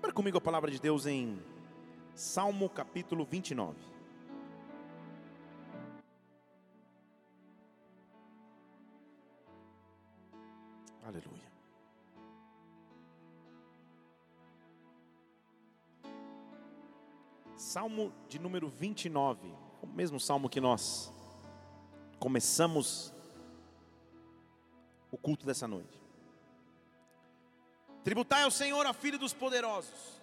Abra comigo a palavra de Deus em Salmo capítulo 29. Aleluia. Salmo de número 29, o mesmo salmo que nós começamos o culto dessa noite. Tributai ao Senhor a filha dos poderosos,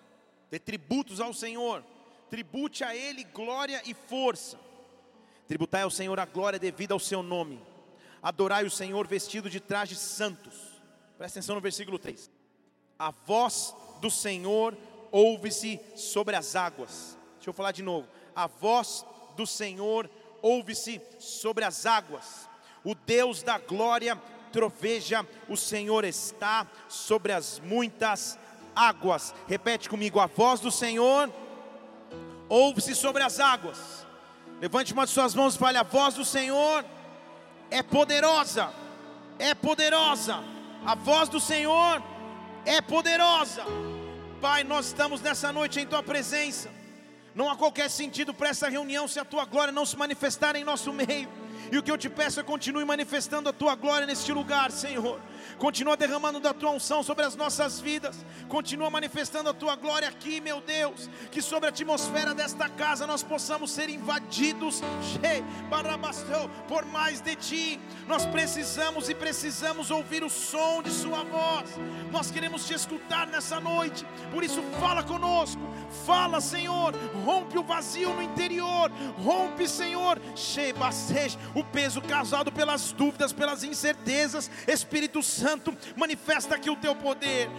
dê tributos ao Senhor, tribute a Ele glória e força. Tributai ao Senhor a glória devida ao seu nome, adorai o Senhor vestido de trajes santos. Presta atenção no versículo 3. A voz do Senhor ouve-se sobre as águas. Deixa eu falar de novo. A voz do Senhor ouve-se sobre as águas. O Deus da glória troveja, o Senhor está sobre as muitas águas. Repete comigo: a voz do Senhor ouve-se sobre as águas. Levante uma de suas mãos e fale: a voz do Senhor é poderosa, é poderosa. A voz do Senhor é poderosa. Pai, nós estamos nessa noite em tua presença. Não há qualquer sentido para essa reunião se a tua glória não se manifestar em nosso meio. E o que eu te peço é continue manifestando a tua glória neste lugar, Senhor. Continua derramando da tua unção sobre as nossas vidas. Continua manifestando a tua glória aqui, meu Deus. Que sobre a atmosfera desta casa nós possamos ser invadidos por mais de ti. Nós precisamos e precisamos ouvir o som de Sua voz. Nós queremos te escutar nessa noite. Por isso, fala conosco. Fala, Senhor. Rompe o vazio no interior. Rompe, Senhor. O peso causado pelas dúvidas, pelas incertezas. Espírito Santo, manifesta aqui o teu poder.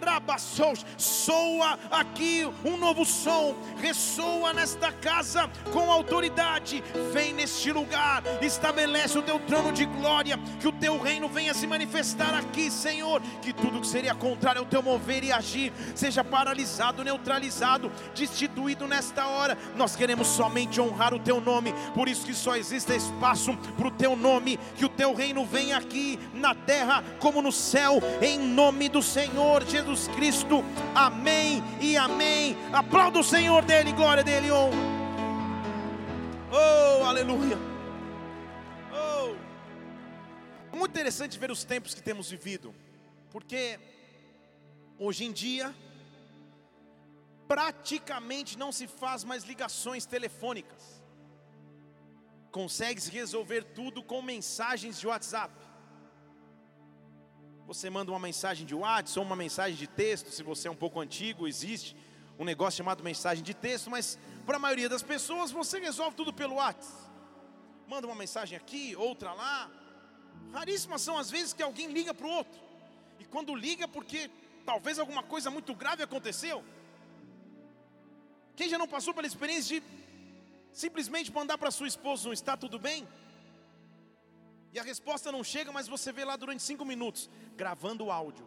Rabassous, soa aqui um novo som, ressoa nesta casa com autoridade. Vem neste lugar, estabelece o teu trono de glória, que o teu reino venha se manifestar aqui, Senhor. Que tudo que seria contrário ao teu mover e agir seja paralisado, neutralizado, destituído nesta hora. Nós queremos somente honrar o teu nome, por isso que só existe espaço para o teu nome, que o teu reino venha aqui na terra como no céu, em nome do Senhor Jesus. Jesus Cristo. Amém e amém. Aplauda o Senhor dele, glória dele. Oh, oh aleluia. Oh. É muito interessante ver os tempos que temos vivido, porque hoje em dia praticamente não se faz mais ligações telefônicas. Consegue-se resolver tudo com mensagens de WhatsApp. Você manda uma mensagem de WhatsApp ou uma mensagem de texto, se você é um pouco antigo, existe um negócio chamado mensagem de texto, mas para a maioria das pessoas você resolve tudo pelo WhatsApp. Manda uma mensagem aqui, outra lá. Raríssimas são as vezes que alguém liga para o outro. E quando liga porque talvez alguma coisa muito grave aconteceu. Quem já não passou pela experiência de simplesmente mandar para sua esposa um está tudo bem? E a resposta não chega, mas você vê lá durante cinco minutos, gravando o áudio.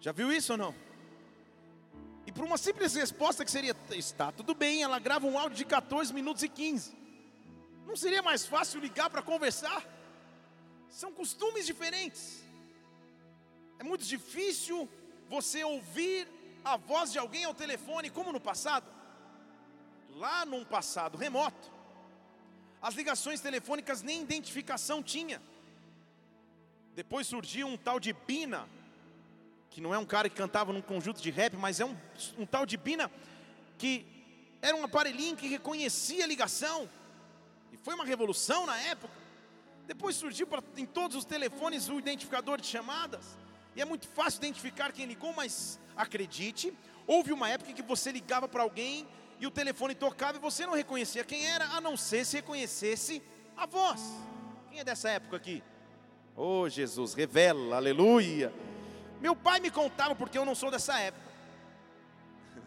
Já viu isso ou não? E por uma simples resposta que seria, está tudo bem, ela grava um áudio de 14 minutos e 15. Não seria mais fácil ligar para conversar? São costumes diferentes. É muito difícil você ouvir a voz de alguém ao telefone, como no passado. Lá num passado remoto, as ligações telefônicas nem identificação tinha. Depois surgiu um tal de Bina, que não é um cara que cantava num conjunto de rap, mas é um, um tal de Bina que era um aparelhinho que reconhecia a ligação. E foi uma revolução na época. Depois surgiu pra, em todos os telefones o identificador de chamadas. E é muito fácil identificar quem ligou, mas acredite, houve uma época em que você ligava para alguém e o telefone tocava e você não reconhecia quem era, a não ser se reconhecesse a voz. Quem é dessa época aqui? Oh Jesus, revela, aleluia. Meu pai me contava porque eu não sou dessa época.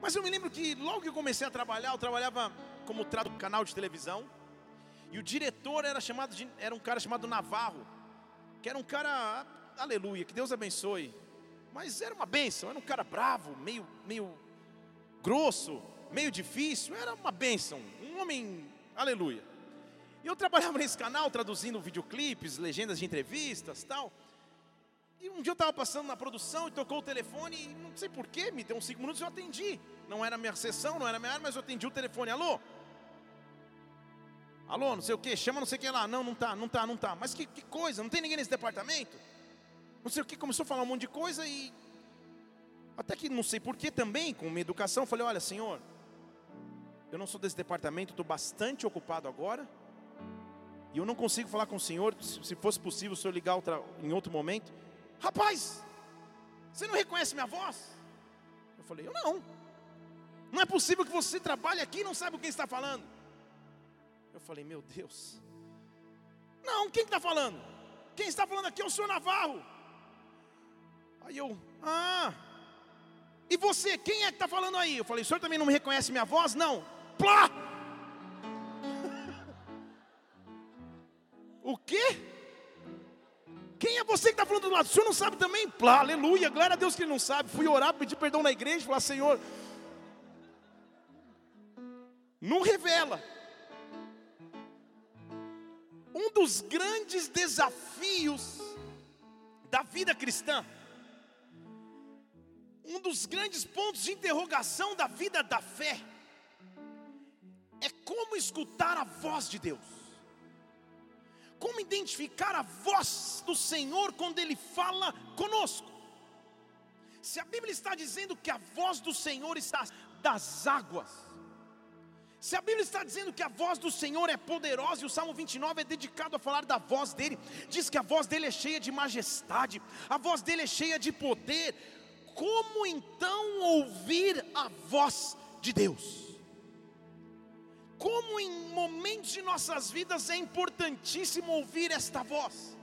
Mas eu me lembro que logo que eu comecei a trabalhar, eu trabalhava como tradutor canal de televisão. E o diretor era chamado de, era um cara chamado Navarro, que era um cara, aleluia, que Deus abençoe. Mas era uma benção, era um cara bravo, meio meio grosso, meio difícil, era uma bênção, um homem, aleluia. E eu trabalhava nesse canal traduzindo videoclipes, legendas de entrevistas tal. E um dia eu estava passando na produção e tocou o telefone, e não sei porquê, me deu uns cinco minutos e eu atendi. Não era minha sessão, não era minha área, mas eu atendi o telefone. Alô? Alô, não sei o que, chama não sei o que lá. Não, não tá, não tá, não tá. Mas que, que coisa, não tem ninguém nesse departamento? Não sei o que, começou a falar um monte de coisa e. Até que não sei porquê também, com minha educação, falei: olha, senhor, eu não sou desse departamento, estou bastante ocupado agora. E eu não consigo falar com o senhor. Se fosse possível, o senhor ligar outra, em outro momento. Rapaz, você não reconhece minha voz? Eu falei, eu não. Não é possível que você trabalhe aqui e não saiba quem está falando. Eu falei, meu Deus. Não, quem está falando? Quem está falando aqui é o senhor Navarro. Aí eu, ah. E você, quem é que está falando aí? Eu falei, o senhor também não me reconhece minha voz? Não. Plá! o quê? Quem é você que está falando do lado? O senhor não sabe também? Plá, aleluia, glória a Deus que ele não sabe. Fui orar, pedir perdão na igreja, falar, Senhor, não revela. Um dos grandes desafios da vida cristã, um dos grandes pontos de interrogação da vida da fé, é como escutar a voz de Deus. Como identificar a voz do Senhor quando Ele fala conosco? Se a Bíblia está dizendo que a voz do Senhor está das águas, se a Bíblia está dizendo que a voz do Senhor é poderosa, e o Salmo 29 é dedicado a falar da voz dele, diz que a voz dele é cheia de majestade, a voz dele é cheia de poder, como então ouvir a voz de Deus? como em momentos de nossas vidas é importantíssimo ouvir esta voz.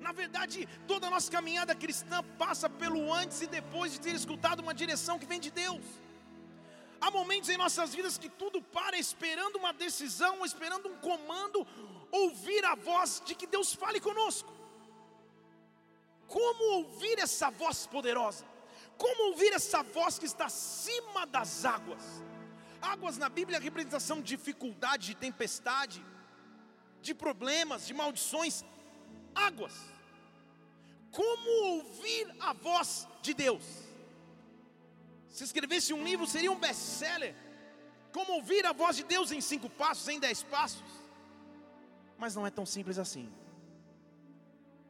Na verdade, toda a nossa caminhada cristã passa pelo antes e depois de ter escutado uma direção que vem de Deus. Há momentos em nossas vidas que tudo para esperando uma decisão, esperando um comando, ouvir a voz de que Deus fale conosco. Como ouvir essa voz poderosa? Como ouvir essa voz que está acima das águas? Águas na Bíblia é representação de dificuldade, de tempestade, de problemas, de maldições. Águas. Como ouvir a voz de Deus? Se escrevesse um livro, seria um best-seller. Como ouvir a voz de Deus em cinco passos, em dez passos. Mas não é tão simples assim.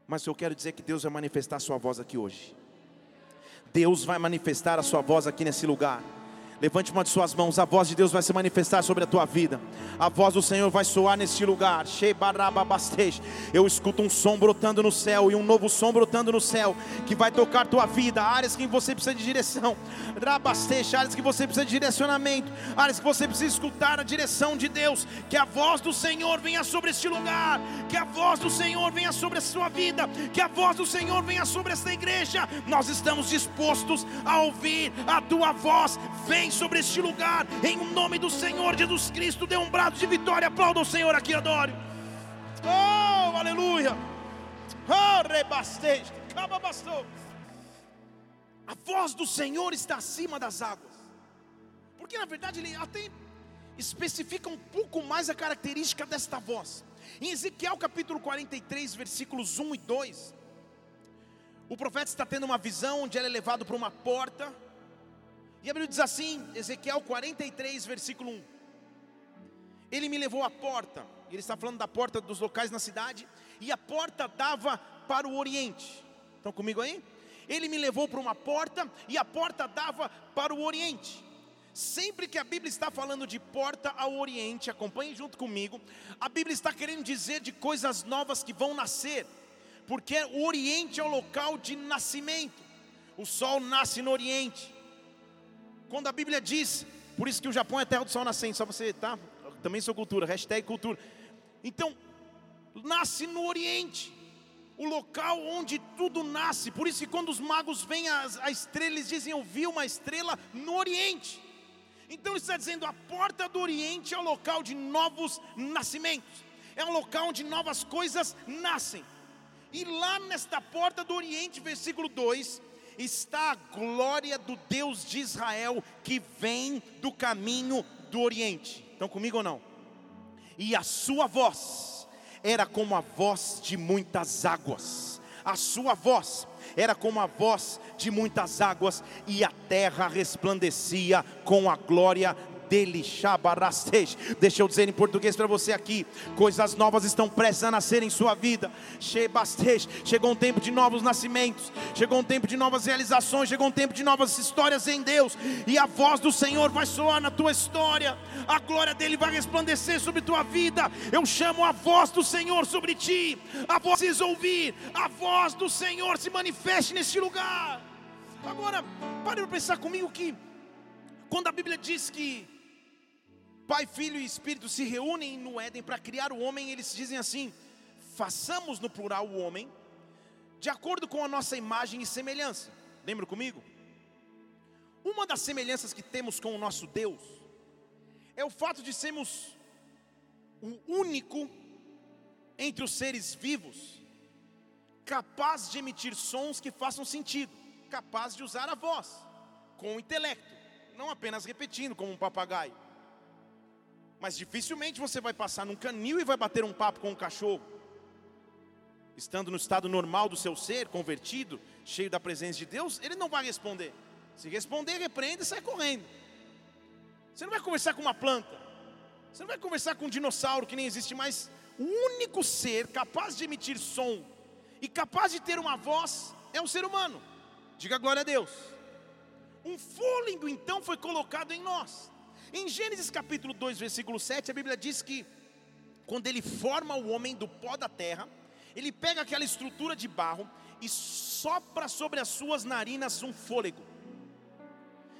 Mas eu quero dizer que Deus vai manifestar a sua voz aqui hoje. Deus vai manifestar a sua voz aqui nesse lugar. Levante uma de suas mãos, a voz de Deus vai se manifestar sobre a tua vida. A voz do Senhor vai soar neste lugar. Eu escuto um som brotando no céu e um novo som brotando no céu que vai tocar tua vida. Áreas que você precisa de direção. Áreas que você precisa de direcionamento. Áreas que você precisa escutar a direção de Deus. Que a voz do Senhor venha sobre este lugar. Que a voz do Senhor venha sobre a sua vida. Que a voz do Senhor venha sobre esta igreja. Nós estamos dispostos a ouvir a tua voz. Vem sobre este lugar, em nome do Senhor Jesus Cristo. Dê um brado de vitória, aplauda o Senhor aqui, adore. Oh, aleluia. Oh. A voz do Senhor está acima das águas, porque na verdade ele até especifica um pouco mais a característica desta voz. Em Ezequiel capítulo 43, versículos 1 e 2, o profeta está tendo uma visão onde ele é levado para uma porta e a Bíblia diz assim, Ezequiel 43, versículo 1. Ele me levou à porta, ele está falando da porta dos locais na cidade, e a porta dava para o oriente. Estão comigo aí? Ele me levou para uma porta, e a porta dava para o oriente. Sempre que a Bíblia está falando de porta ao oriente, acompanhe junto comigo, a Bíblia está querendo dizer de coisas novas que vão nascer, porque o oriente é o local de nascimento, o sol nasce no oriente, quando a Bíblia diz, por isso que o Japão é terra do sol nascente, só você, tá? Também sou cultura, hashtag cultura. Então, nasce no Oriente, o local onde tudo nasce. Por isso que quando os magos veem a, a estrela, eles dizem: Eu vi uma estrela no Oriente. Então ele está dizendo: a porta do Oriente é o local de novos nascimentos, é um local onde novas coisas nascem. E lá nesta porta do Oriente, versículo 2, está a glória do Deus de Israel que vem do caminho do Oriente. Estão comigo ou não? E a sua voz era como a voz de muitas águas A sua voz era como a voz de muitas águas, e a terra resplandecia com a glória dele, Shabarastej. Deixa eu dizer em português para você aqui: coisas novas estão prestes a nascer em sua vida. Chegou um tempo de novos nascimentos, chegou um tempo de novas realizações, chegou um tempo de novas histórias em Deus, e a voz do Senhor vai soar na tua história, a glória dele vai resplandecer sobre tua vida. Eu chamo a voz do Senhor sobre ti, a voz ouvir, a voz do Senhor se manifeste neste lugar. Agora, pare para pensar comigo que quando a Bíblia diz que Pai, Filho e Espírito se reúnem no Éden para criar o homem, eles dizem assim: façamos no plural o homem, de acordo com a nossa imagem e semelhança. Lembra comigo? Uma das semelhanças que temos com o nosso Deus é o fato de sermos o único entre os seres vivos capaz de emitir sons que façam sentido, capaz de usar a voz com o intelecto, não apenas repetindo como um papagaio. Mas dificilmente você vai passar num canil e vai bater um papo com um cachorro. Estando no estado normal do seu ser, convertido, cheio da presença de Deus, ele não vai responder. Se responder, repreende e sai correndo. Você não vai conversar com uma planta. Você não vai conversar com um dinossauro que nem existe mais. O único ser capaz de emitir som e capaz de ter uma voz é um ser humano. Diga glória a Deus. Um fôlego então foi colocado em nós. Em Gênesis capítulo 2, versículo 7, a Bíblia diz que quando ele forma o homem do pó da terra, ele pega aquela estrutura de barro e sopra sobre as suas narinas um fôlego.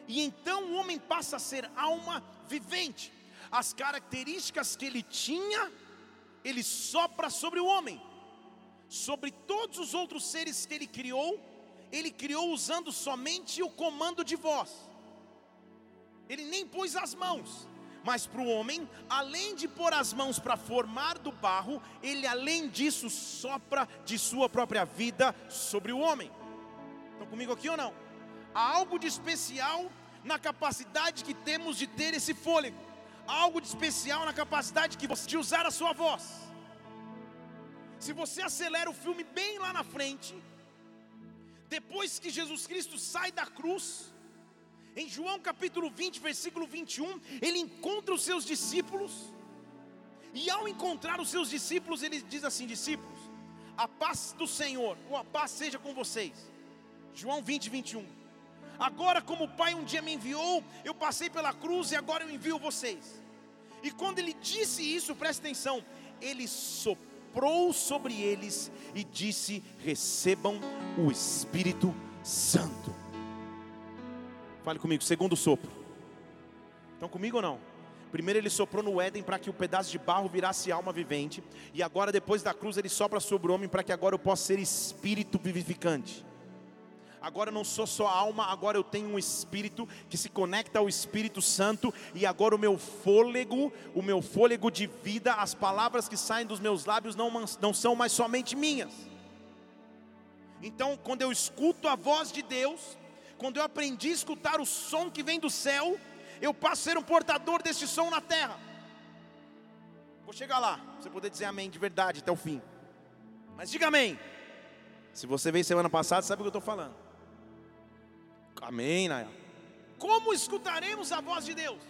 E então o homem passa a ser alma vivente. As características que ele tinha, ele sopra sobre o homem. Sobre todos os outros seres que ele criou, ele criou usando somente o comando de voz. Ele nem pôs as mãos. Mas para o homem, além de pôr as mãos para formar do barro, ele além disso sopra de sua própria vida sobre o homem. Estão comigo aqui ou não? Há algo de especial na capacidade que temos de ter esse fôlego. Há algo de especial na capacidade que você de usar a sua voz. Se você acelera o filme bem lá na frente, depois que Jesus Cristo sai da cruz, em João capítulo 20, versículo 21, ele encontra os seus discípulos, e ao encontrar os seus discípulos, ele diz assim: discípulos, a paz do Senhor, ou a paz seja com vocês. João 20, 21. Agora, como o Pai um dia me enviou, eu passei pela cruz e agora eu envio vocês. E quando ele disse isso, presta atenção, ele soprou sobre eles e disse: recebam o Espírito Santo. Fale comigo, segundo sopro. Estão comigo ou não? Primeiro ele soprou no Éden para que o pedaço de barro virasse alma vivente, e agora depois da cruz ele sopra sobre o homem para que agora eu possa ser espírito vivificante. Agora eu não sou só alma, agora eu tenho um espírito que se conecta ao Espírito Santo e agora o meu fôlego, o meu fôlego de vida, as palavras que saem dos meus lábios não, não são mais somente minhas. Então, quando eu escuto a voz de Deus, quando eu aprendi a escutar o som que vem do céu, eu passo a ser um portador desse som na terra. Vou chegar lá, você poder dizer amém de verdade até o fim. Mas diga amém. Se você veio semana passada, sabe o que eu estou falando. Amém, Naya. Como escutaremos a voz de Deus?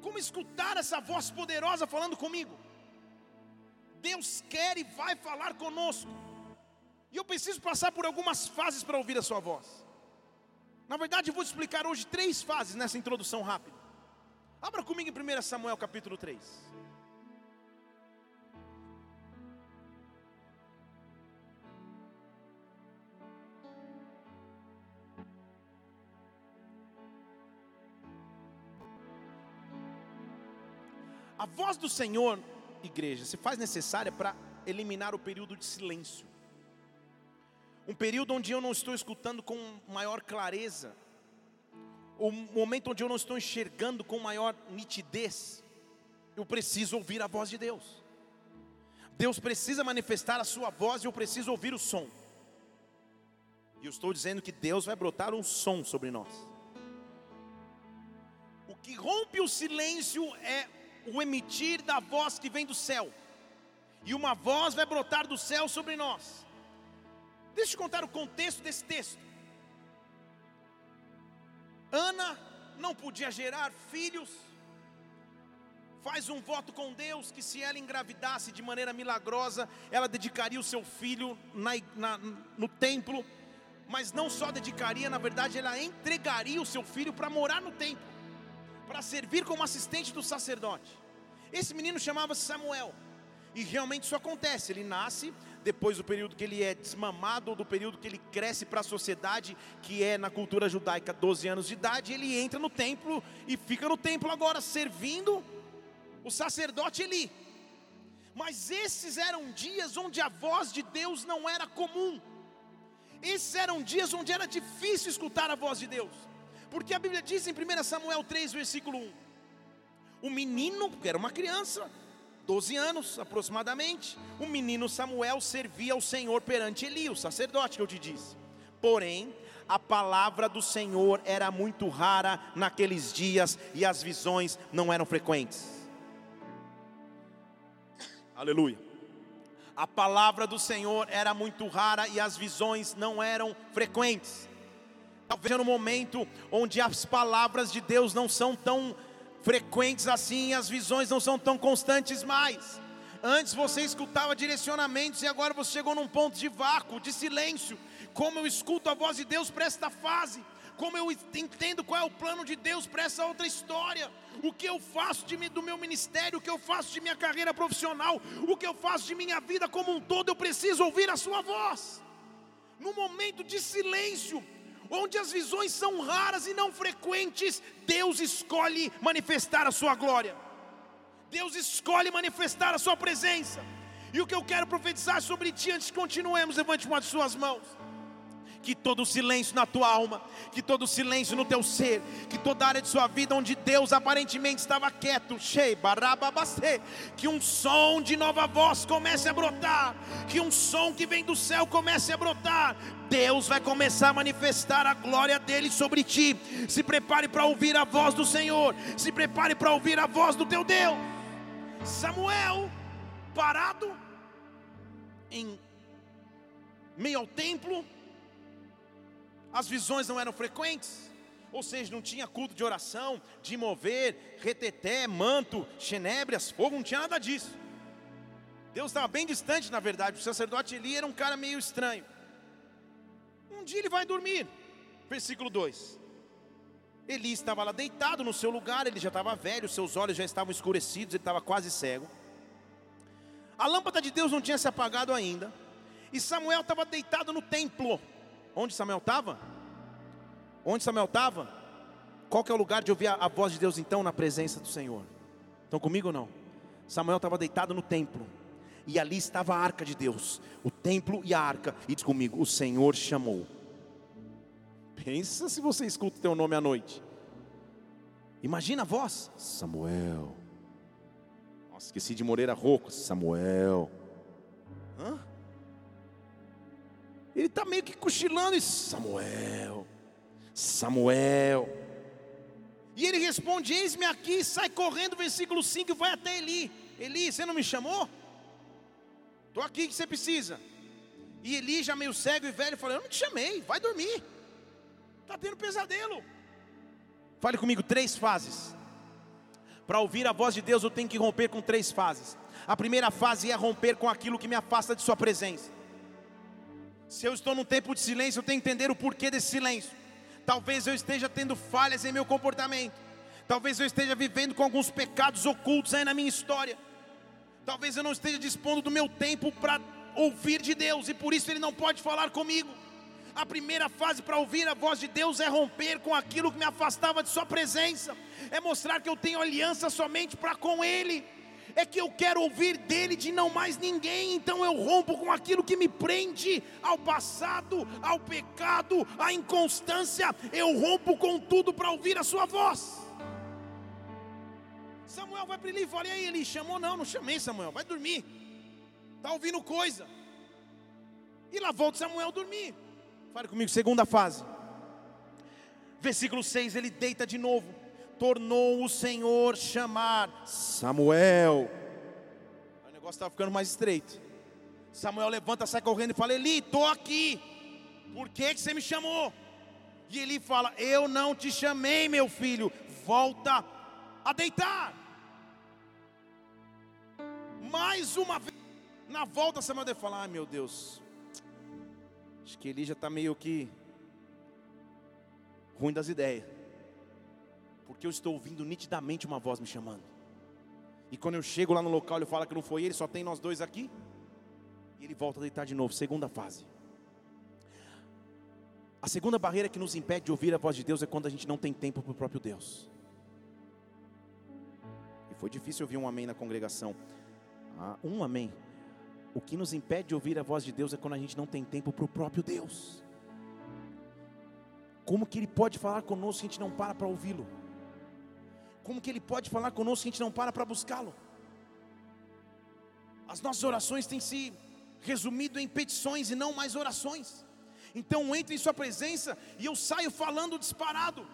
Como escutar essa voz poderosa falando comigo? Deus quer e vai falar conosco. E eu preciso passar por algumas fases para ouvir a sua voz. Na verdade, eu vou explicar hoje três fases nessa introdução rápida. Abra comigo em 1 Samuel capítulo 3. A voz do Senhor, igreja, se faz necessária para eliminar o período de silêncio um período onde eu não estou escutando com maior clareza, um momento onde eu não estou enxergando com maior nitidez, eu preciso ouvir a voz de Deus. Deus precisa manifestar a sua voz e eu preciso ouvir o som. E eu estou dizendo que Deus vai brotar um som sobre nós. O que rompe o silêncio é o emitir da voz que vem do céu. E uma voz vai brotar do céu sobre nós. Deixa eu contar o contexto desse texto. Ana não podia gerar filhos, faz um voto com Deus que se ela engravidasse de maneira milagrosa, ela dedicaria o seu filho na, na, no templo, mas não só dedicaria, na verdade, ela entregaria o seu filho para morar no templo, para servir como assistente do sacerdote. Esse menino chamava-se Samuel, e realmente isso acontece, ele nasce depois do período que ele é desmamado, ou do período que ele cresce para a sociedade, que é na cultura judaica 12 anos de idade, ele entra no templo e fica no templo agora servindo o sacerdote Eli. Mas esses eram dias onde a voz de Deus não era comum. Esses eram dias onde era difícil escutar a voz de Deus. Porque a Bíblia diz em 1 Samuel 3, versículo 1: O menino, que era uma criança, 12 anos aproximadamente, o menino Samuel servia ao Senhor perante Eli, o sacerdote que eu te disse. Porém, a palavra do Senhor era muito rara naqueles dias e as visões não eram frequentes. Aleluia. A palavra do Senhor era muito rara e as visões não eram frequentes. Talvez no momento onde as palavras de Deus não são tão assim, as visões não são tão constantes mais. Antes você escutava direcionamentos e agora você chegou num ponto de vácuo, de silêncio. Como eu escuto a voz de Deus para esta fase? Como eu entendo qual é o plano de Deus para essa outra história? O que eu faço de, do meu ministério, o que eu faço de minha carreira profissional, o que eu faço de minha vida como um todo, eu preciso ouvir a Sua voz. No momento de silêncio, onde as visões são raras e não frequentes, Deus escolhe manifestar a sua glória. Deus escolhe manifestar a sua presença. E o que eu quero profetizar sobre ti antes que continuemos, levante uma de suas mãos que todo silêncio na tua alma, que todo silêncio no teu ser, que toda área de sua vida onde Deus aparentemente estava quieto, que um som de nova voz comece a brotar, que um som que vem do céu comece a brotar. Deus vai começar a manifestar a glória dele sobre ti. Se prepare para ouvir a voz do Senhor, se prepare para ouvir a voz do teu Deus. Samuel, parado em meio ao templo, as visões não eram frequentes, ou seja, não tinha culto de oração, de mover, reteté, manto, xenébrias, fogo, não tinha nada disso. Deus estava bem distante, na verdade, o sacerdote Eli era um cara meio estranho. Um dia ele vai dormir, versículo 2. Eli estava lá deitado no seu lugar, ele já estava velho, seus olhos já estavam escurecidos, ele estava quase cego. A lâmpada de Deus não tinha se apagado ainda, e Samuel estava deitado no templo. Onde Samuel estava? Onde Samuel estava? Qual que é o lugar de ouvir a, a, voz de Deus então na presença do Senhor? Estão comigo ou não? Samuel estava deitado no templo. E ali estava a arca de Deus, o templo e a arca. E diz comigo: o Senhor chamou. Pensa se você escuta o teu nome à noite. Imagina a voz: Samuel. Nossa, esqueci de Moreira Roco. Samuel. Hã? Ele está meio que cochilando e Samuel, Samuel. E ele responde: Eis-me aqui, sai correndo, versículo 5, e vai até Eli. Eli, você não me chamou? Estou aqui, que você precisa? E Eli, já meio cego e velho, falou: Eu não te chamei, vai dormir. Está tendo pesadelo. Fale comigo, três fases. Para ouvir a voz de Deus, eu tenho que romper com três fases. A primeira fase é romper com aquilo que me afasta de Sua presença. Se eu estou num tempo de silêncio, eu tenho que entender o porquê desse silêncio. Talvez eu esteja tendo falhas em meu comportamento. Talvez eu esteja vivendo com alguns pecados ocultos aí na minha história. Talvez eu não esteja dispondo do meu tempo para ouvir de Deus e por isso Ele não pode falar comigo. A primeira fase para ouvir a voz de Deus é romper com aquilo que me afastava de Sua presença, é mostrar que eu tenho aliança somente para com Ele é que eu quero ouvir dele de não mais ninguém, então eu rompo com aquilo que me prende ao passado, ao pecado, à inconstância, eu rompo com tudo para ouvir a sua voz. Samuel vai para ele e fala: E aí, ele chamou? Não, não chamei Samuel, vai dormir, está ouvindo coisa. E lá volta Samuel dormir. Fale comigo, segunda fase. Versículo 6, ele deita de novo tornou o Senhor chamar Samuel. O negócio estava ficando mais estreito. Samuel levanta, sai correndo e fala: Eli, estou aqui. por que, que você me chamou? E ele fala: Eu não te chamei, meu filho, volta a deitar. Mais uma vez, na volta, Samuel deve falar: Ai meu Deus, acho que ele já está meio que ruim das ideias, porque eu estou ouvindo nitidamente uma voz me chamando. E quando eu chego lá no local, ele fala que não foi ele, só tem nós dois aqui. E ele volta a deitar de novo, segunda fase. A segunda barreira que nos impede de ouvir a voz de Deus é quando a gente não tem tempo para o próprio Deus. E foi difícil ouvir um amém na congregação. Ah, um amém. O que nos impede de ouvir a voz de Deus é quando a gente não tem tempo para o próprio Deus. Como que Ele pode falar conosco se a gente não para para ouvi-lo? Como que Ele pode falar conosco se a gente não para para buscá-lo? As nossas orações têm se resumido em petições e não mais orações. Então eu entro em Sua presença e eu saio falando disparado.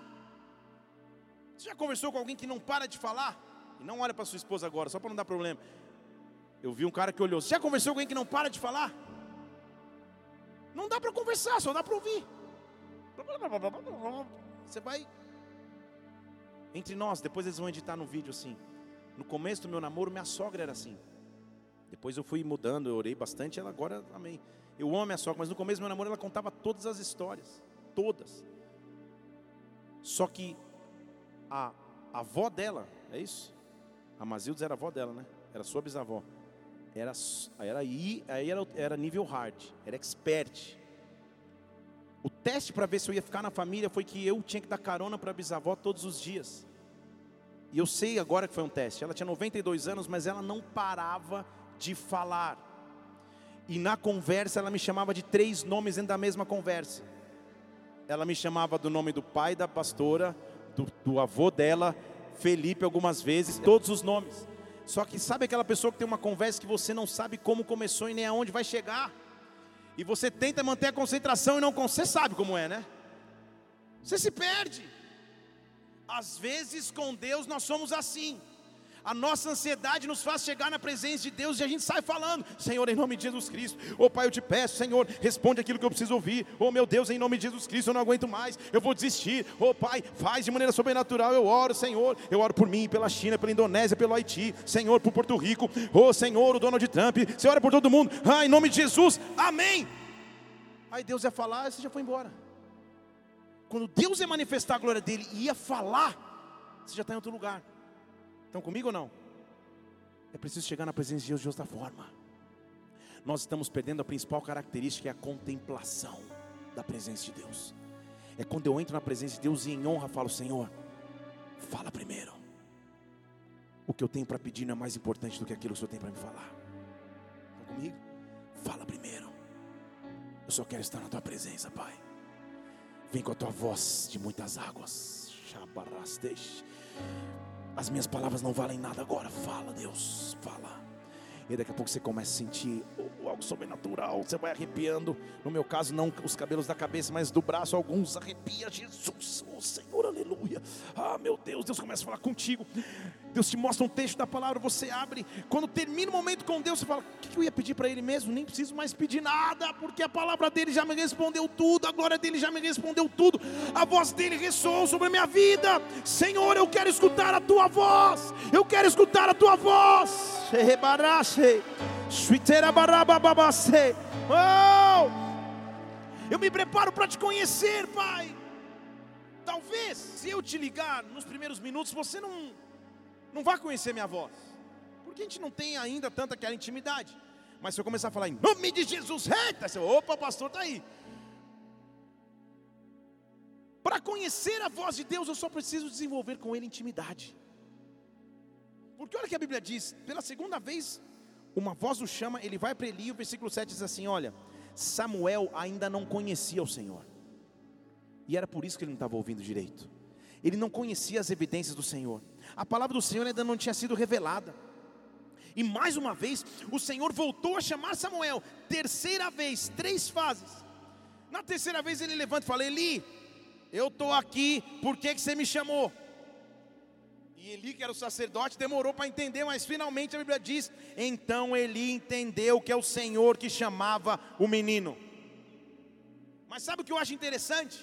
Você já conversou com alguém que não para de falar? E não olha para sua esposa agora, só para não dar problema. Eu vi um cara que olhou. Você já conversou com alguém que não para de falar? Não dá para conversar, só dá para ouvir. Você vai. Entre nós, depois eles vão editar no vídeo assim. No começo do meu namoro, minha sogra era assim. Depois eu fui mudando, eu orei bastante, ela agora, amém. Eu amo a minha sogra, mas no começo do meu namoro ela contava todas as histórias. Todas. Só que a, a avó dela, é isso? A Mazildes era a avó dela, né? Era sua bisavó. Era, era, aí era, era nível hard, era expert. Teste para ver se eu ia ficar na família foi que eu tinha que dar carona para a bisavó todos os dias. E eu sei agora que foi um teste. Ela tinha 92 anos, mas ela não parava de falar. E na conversa ela me chamava de três nomes dentro da mesma conversa. Ela me chamava do nome do pai da pastora, do, do avô dela, Felipe algumas vezes, todos os nomes. Só que sabe aquela pessoa que tem uma conversa que você não sabe como começou e nem aonde vai chegar? E você tenta manter a concentração e não consegue, você sabe como é, né? Você se perde. Às vezes com Deus nós somos assim. A nossa ansiedade nos faz chegar na presença de Deus e a gente sai falando: Senhor, em nome de Jesus Cristo. Oh Pai, eu te peço, Senhor, responde aquilo que eu preciso ouvir. Oh meu Deus, em nome de Jesus Cristo, eu não aguento mais. Eu vou desistir. Oh Pai, faz de maneira sobrenatural. Eu oro, Senhor. Eu oro por mim, pela China, pela Indonésia, pelo Haiti. Senhor, por Porto Rico. Oh Senhor, o Donald Trump. Ora por todo mundo. Ah, em nome de Jesus. Amém. Aí Deus ia falar, você já foi embora. Quando Deus ia manifestar a glória dele ia falar, você já está em outro lugar. Estão comigo ou não? É preciso chegar na presença de Deus de outra forma. Nós estamos perdendo a principal característica, que é a contemplação da presença de Deus. É quando eu entro na presença de Deus e em honra falo, Senhor, fala primeiro. O que eu tenho para pedir não é mais importante do que aquilo que o Senhor tem para me falar. Estão comigo? Fala primeiro. Eu só quero estar na tua presença, Pai. Vem com a tua voz de muitas águas. Shabarasteish. As minhas palavras não valem nada agora. Fala, Deus, fala. E daqui a pouco você começa a sentir algo sobrenatural. Você vai arrepiando. No meu caso, não os cabelos da cabeça, mas do braço. Alguns arrepia. Jesus, oh Senhor, aleluia. Ah, meu Deus, Deus começa a falar contigo. Deus te mostra um texto da palavra. Você abre. Quando termina o momento com Deus, você fala: O que eu ia pedir para Ele mesmo? Nem preciso mais pedir nada, porque a palavra dele já me respondeu tudo. A glória dele já me respondeu tudo. A voz dele ressoou sobre a minha vida. Senhor, eu quero escutar a tua voz. Eu quero escutar a tua voz. Oh! Eu me preparo para te conhecer, Pai. Talvez, se eu te ligar nos primeiros minutos, você não, não vai conhecer minha voz. Porque a gente não tem ainda tanta aquela intimidade. Mas se eu começar a falar em nome de Jesus, eita, você, opa, pastor está aí. Para conhecer a voz de Deus, eu só preciso desenvolver com Ele intimidade. Porque olha que a Bíblia diz, pela segunda vez, uma voz o chama, ele vai para Eli, o versículo 7 diz assim: Olha, Samuel ainda não conhecia o Senhor, e era por isso que ele não estava ouvindo direito, ele não conhecia as evidências do Senhor, a palavra do Senhor ainda não tinha sido revelada, e mais uma vez, o Senhor voltou a chamar Samuel, terceira vez, três fases. Na terceira vez ele levanta e fala: Eli, eu estou aqui, por que, que você me chamou? E Eli, que era o sacerdote, demorou para entender, mas finalmente a Bíblia diz: então Eli entendeu que é o Senhor que chamava o menino. Mas sabe o que eu acho interessante?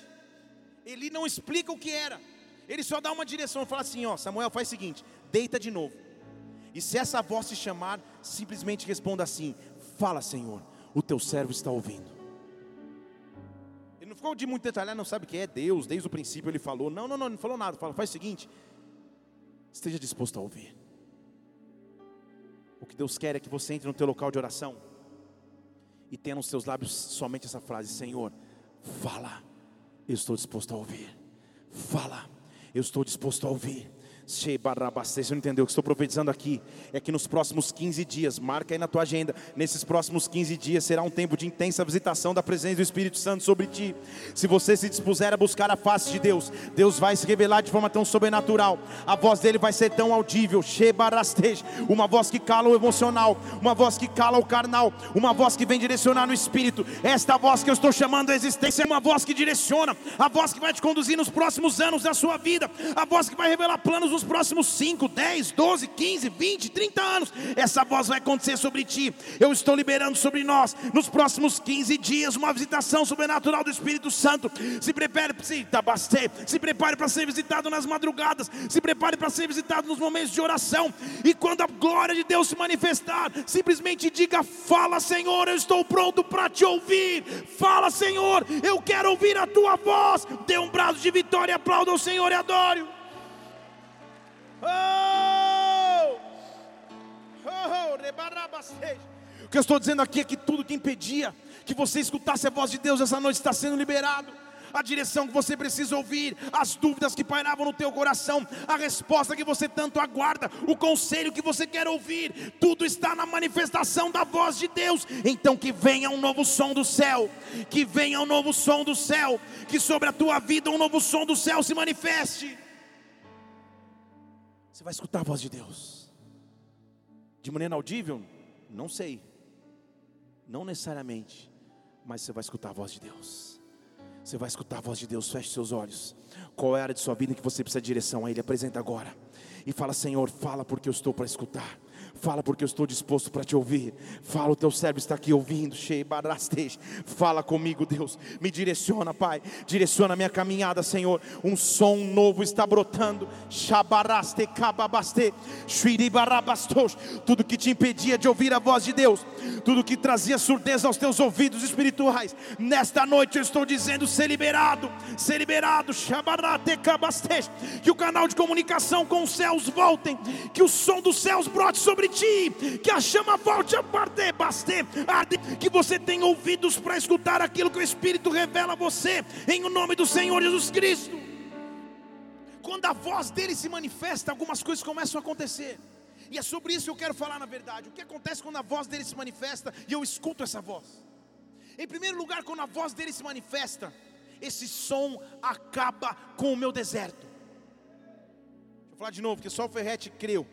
Ele não explica o que era. Ele só dá uma direção, fala assim, ó, Samuel faz o seguinte, deita de novo. E se essa voz se chamar, simplesmente responda assim: Fala, Senhor, o teu servo está ouvindo. Ele não ficou de muito detalhado, não sabe que é Deus, desde o princípio ele falou. Não, não, não, não falou nada. Fala, faz o seguinte: esteja disposto a ouvir. O que Deus quer é que você entre no teu local de oração e tenha nos seus lábios somente essa frase: Senhor, fala, eu estou disposto a ouvir. Fala, eu estou disposto a ouvir. Você não entendeu o que estou profetizando aqui? É que nos próximos 15 dias, marca aí na tua agenda, nesses próximos 15 dias será um tempo de intensa visitação da presença do Espírito Santo sobre ti. Se você se dispuser a buscar a face de Deus, Deus vai se revelar de forma tão sobrenatural. A voz dele vai ser tão audível, uma voz que cala o emocional, uma voz que cala o carnal, uma voz que vem direcionar no espírito. Esta voz que eu estou chamando a existência é uma voz que direciona, a voz que vai te conduzir nos próximos anos da sua vida, a voz que vai revelar planos nos próximos 5, 10, 12, 15, 20, 30 anos, essa voz vai acontecer sobre ti. Eu estou liberando sobre nós, nos próximos 15 dias, uma visitação sobrenatural do Espírito Santo. Se prepare, se, tabastê, se prepare para ser visitado nas madrugadas, se prepare para ser visitado nos momentos de oração. E quando a glória de Deus se manifestar, simplesmente diga: Fala, Senhor, eu estou pronto para te ouvir. Fala, Senhor, eu quero ouvir a tua voz. Dê um braço de vitória, aplauda o Senhor e adore. Oh! Oh, o que eu estou dizendo aqui é que tudo que impedia que você escutasse a voz de Deus essa noite está sendo liberado. A direção que você precisa ouvir, as dúvidas que pairavam no teu coração, a resposta que você tanto aguarda, o conselho que você quer ouvir, tudo está na manifestação da voz de Deus. Então que venha um novo som do céu, que venha um novo som do céu, que sobre a tua vida um novo som do céu se manifeste. Você vai escutar a voz de Deus. De maneira audível? Não sei. Não necessariamente. Mas você vai escutar a voz de Deus. Você vai escutar a voz de Deus. Feche seus olhos. Qual é a área de sua vida que você precisa de direção a Ele? Apresenta agora. E fala, Senhor, fala porque eu estou para escutar. Fala porque eu estou disposto para te ouvir. Fala, o teu servo está aqui ouvindo. Fala comigo, Deus. Me direciona, Pai. Direciona a minha caminhada, Senhor. Um som novo está brotando. Tudo que te impedia de ouvir a voz de Deus, tudo que trazia surdez aos teus ouvidos espirituais, nesta noite eu estou dizendo: ser liberado, ser liberado. Que o canal de comunicação com os céus voltem, que o som dos céus brote sobre sobre ti, que a chama volte a bater, baster, arde, que você tenha ouvidos para escutar aquilo que o Espírito revela a você, em o nome do Senhor Jesus Cristo. Quando a voz dele se manifesta, algumas coisas começam a acontecer. E é sobre isso que eu quero falar na verdade. O que acontece quando a voz dele se manifesta e eu escuto essa voz? Em primeiro lugar, quando a voz dele se manifesta, esse som acaba com o meu deserto. Eu falar de novo, porque só o Ferrete creu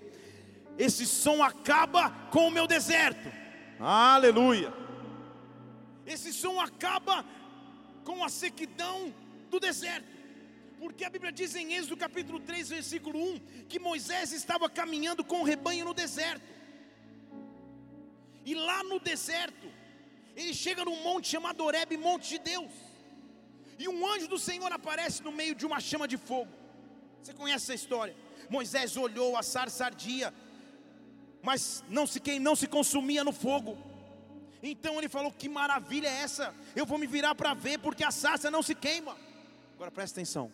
esse som acaba com o meu deserto. Aleluia. Esse som acaba com a sequidão do deserto. Porque a Bíblia diz em Êxodo capítulo 3, versículo 1, que Moisés estava caminhando com o rebanho no deserto. E lá no deserto, ele chega num monte chamado Horeb, monte de Deus. E um anjo do Senhor aparece no meio de uma chama de fogo. Você conhece essa história? Moisés olhou, a sarça ardia, mas não se quem não se consumia no fogo. Então ele falou: Que maravilha é essa? Eu vou me virar para ver, porque a sarça não se queima. Agora presta atenção: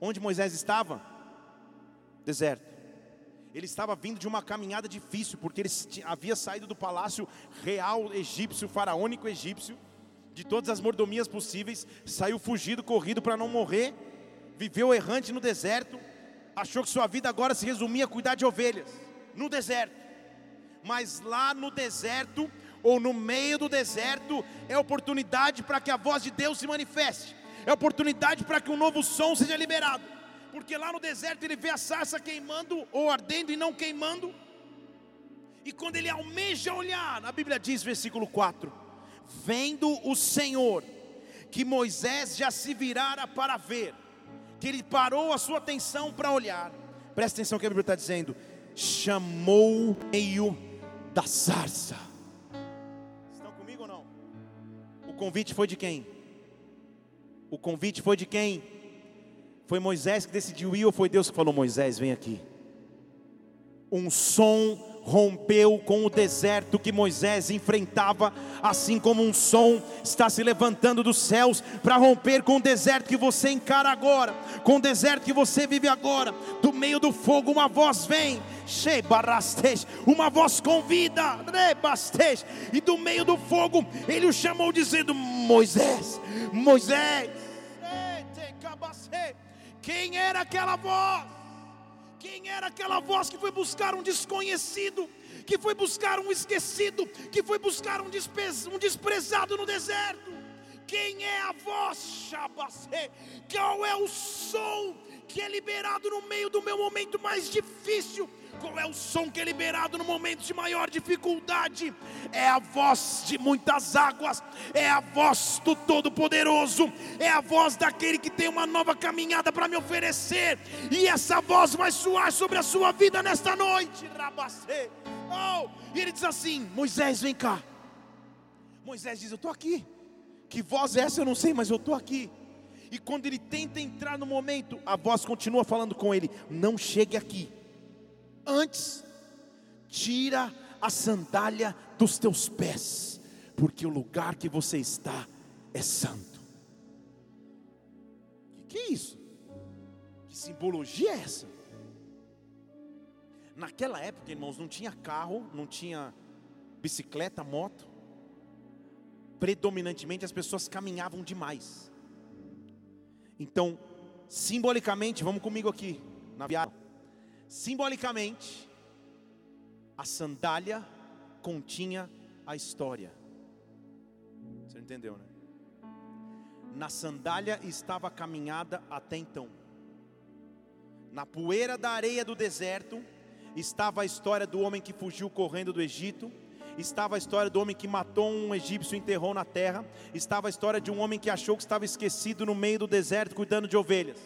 onde Moisés estava? Deserto. Ele estava vindo de uma caminhada difícil, porque ele havia saído do palácio real egípcio, faraônico egípcio, de todas as mordomias possíveis, saiu fugido, corrido para não morrer, viveu errante no deserto, achou que sua vida agora se resumia a cuidar de ovelhas, no deserto mas lá no deserto, ou no meio do deserto, é oportunidade para que a voz de Deus se manifeste, é oportunidade para que um novo som seja liberado, porque lá no deserto ele vê a sarça queimando, ou ardendo e não queimando, e quando ele almeja olhar, a Bíblia diz, versículo 4: Vendo o Senhor, que Moisés já se virara para ver, que ele parou a sua atenção para olhar, presta atenção que a Bíblia está dizendo, chamou meio da sarça. Estão comigo ou não? O convite foi de quem? O convite foi de quem? Foi Moisés que decidiu ir ou foi Deus que falou: Moisés, vem aqui? Um som rompeu com o deserto que Moisés enfrentava, assim como um som está se levantando dos céus para romper com o deserto que você encara agora, com o deserto que você vive agora. Do meio do fogo, uma voz vem, uma voz convida, e do meio do fogo, ele o chamou, dizendo: Moisés, Moisés, quem era aquela voz? Quem era aquela voz que foi buscar um desconhecido, que foi buscar um esquecido, que foi buscar um, um desprezado no deserto? Quem é a voz, Shabacê? Qual é o som que é liberado no meio do meu momento mais difícil? Qual é o som que é liberado no momento de maior dificuldade? É a voz de muitas águas, é a voz do Todo-Poderoso, é a voz daquele que tem uma nova caminhada para me oferecer, e essa voz vai soar sobre a sua vida nesta noite. Oh, e ele diz assim: Moisés, vem cá. Moisés diz: Eu estou aqui. Que voz é essa? Eu não sei, mas eu estou aqui. E quando ele tenta entrar no momento, a voz continua falando com ele: Não chegue aqui Antes, tira a sandália dos teus pés, porque o lugar que você está é santo. Que, que é isso? Que simbologia é essa? Naquela época, irmãos, não tinha carro, não tinha bicicleta, moto. Predominantemente as pessoas caminhavam demais. Então, simbolicamente, vamos comigo aqui na viagem. Simbolicamente, a sandália continha a história. Você entendeu, né? Na sandália estava caminhada até então. Na poeira da areia do deserto estava a história do homem que fugiu correndo do Egito, estava a história do homem que matou um egípcio e enterrou na terra, estava a história de um homem que achou que estava esquecido no meio do deserto cuidando de ovelhas.